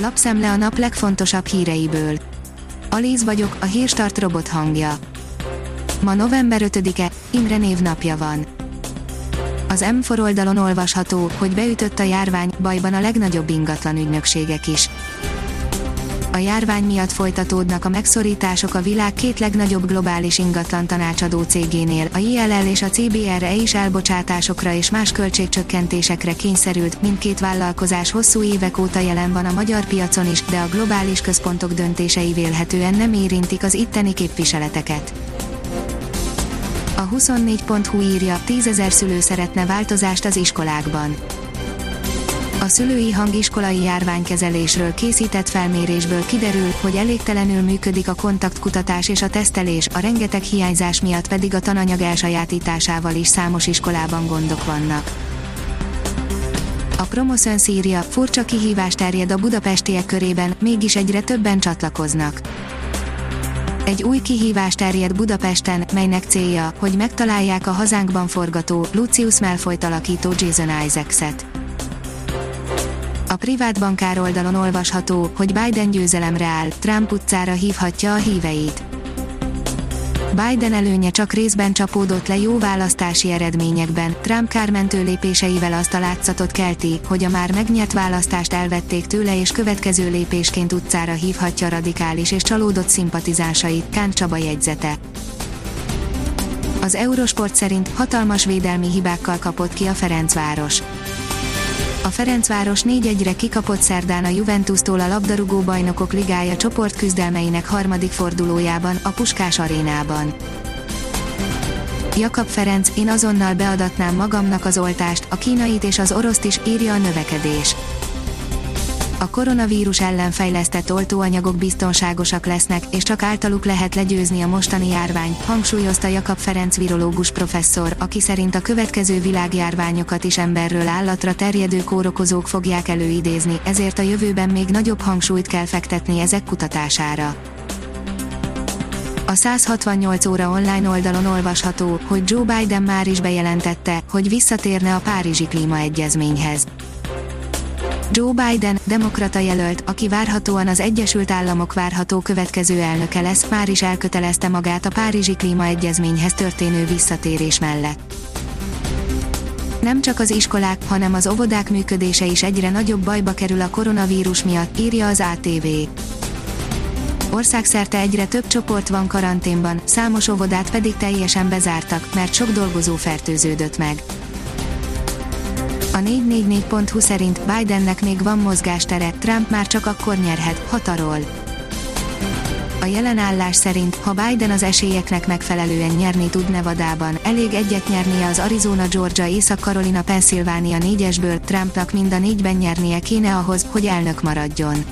Lapszemle a nap legfontosabb híreiből. Alíz vagyok, a hírstart robot hangja. Ma november 5-e, Imre névnapja van. Az M4 oldalon olvasható, hogy beütött a járvány, bajban a legnagyobb ingatlan ügynökségek is. A járvány miatt folytatódnak a megszorítások a világ két legnagyobb globális ingatlan tanácsadó cégénél, a JLL és a CBRE is elbocsátásokra és más költségcsökkentésekre kényszerült, mindkét vállalkozás hosszú évek óta jelen van a magyar piacon is, de a globális központok döntései vélhetően nem érintik az itteni képviseleteket. A 24.hu írja, tízezer szülő szeretne változást az iskolákban. A szülői hangiskolai járványkezelésről készített felmérésből kiderül, hogy elégtelenül működik a kontaktkutatás és a tesztelés, a rengeteg hiányzás miatt pedig a tananyag elsajátításával is számos iskolában gondok vannak. A Promoszön szírja, furcsa kihívás terjed a budapestiek körében, mégis egyre többen csatlakoznak. Egy új kihívás terjed Budapesten, melynek célja, hogy megtalálják a hazánkban forgató, Lucius Malfoy alakító Jason Isaacs-et. Privát bankár oldalon olvasható, hogy Biden győzelemre áll, Trump utcára hívhatja a híveit. Biden előnye csak részben csapódott le jó választási eredményekben, Trump kármentő lépéseivel azt a látszatot kelti, hogy a már megnyert választást elvették tőle és következő lépésként utcára hívhatja radikális és csalódott szimpatizánsait, Kánt Csaba jegyzete. Az Eurosport szerint hatalmas védelmi hibákkal kapott ki a Ferencváros a Ferencváros 4-1-re kikapott szerdán a Juventustól a labdarúgó bajnokok ligája csoportküzdelmeinek harmadik fordulójában, a Puskás arénában. Jakab Ferenc, én azonnal beadatnám magamnak az oltást, a kínait és az oroszt is, írja a növekedés a koronavírus ellen fejlesztett oltóanyagok biztonságosak lesznek, és csak általuk lehet legyőzni a mostani járvány, hangsúlyozta Jakab Ferenc virológus professzor, aki szerint a következő világjárványokat is emberről állatra terjedő kórokozók fogják előidézni, ezért a jövőben még nagyobb hangsúlyt kell fektetni ezek kutatására. A 168 óra online oldalon olvasható, hogy Joe Biden már is bejelentette, hogy visszatérne a Párizsi Klímaegyezményhez. Joe Biden, demokrata jelölt, aki várhatóan az Egyesült Államok várható következő elnöke lesz, már is elkötelezte magát a Párizsi Klímaegyezményhez történő visszatérés mellett. Nem csak az iskolák, hanem az óvodák működése is egyre nagyobb bajba kerül a koronavírus miatt, írja az ATV. Országszerte egyre több csoport van karanténban, számos óvodát pedig teljesen bezártak, mert sok dolgozó fertőződött meg. A 444.hu szerint Bidennek még van mozgástere, Trump már csak akkor nyerhet, hatarol. A jelen állás szerint, ha Biden az esélyeknek megfelelően nyerni tud Nevadában, elég egyet nyernie az Arizona, Georgia, Észak-Carolina, Pennsylvania négyesből, Trumpnak mind a négyben nyernie kéne ahhoz, hogy elnök maradjon.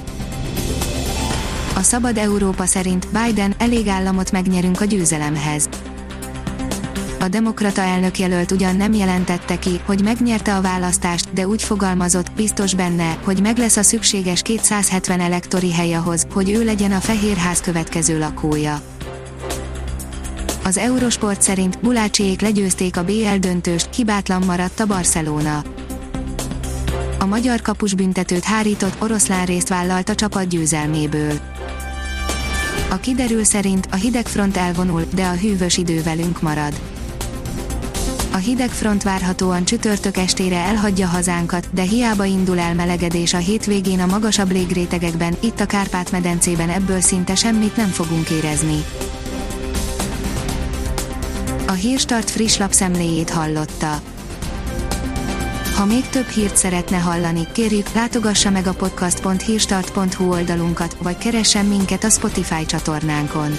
A Szabad Európa szerint Biden elég államot megnyerünk a győzelemhez a demokrata elnök jelölt ugyan nem jelentette ki, hogy megnyerte a választást, de úgy fogalmazott, biztos benne, hogy meg lesz a szükséges 270 elektori hely ahhoz, hogy ő legyen a Fehérház következő lakója. Az Eurosport szerint Bulácsiék legyőzték a BL döntőst, hibátlan maradt a Barcelona. A magyar kapus büntetőt hárított oroszlán részt vállalt a csapat győzelméből. A kiderül szerint a hidegfront elvonul, de a hűvös idő velünk marad. A hideg front várhatóan csütörtök estére elhagyja hazánkat, de hiába indul el melegedés a hétvégén a magasabb légrétegekben, itt a Kárpát-medencében ebből szinte semmit nem fogunk érezni. A Hírstart friss lapszemléjét hallotta. Ha még több hírt szeretne hallani, kérjük, látogassa meg a podcast.hírstart.hu oldalunkat, vagy keressen minket a Spotify csatornánkon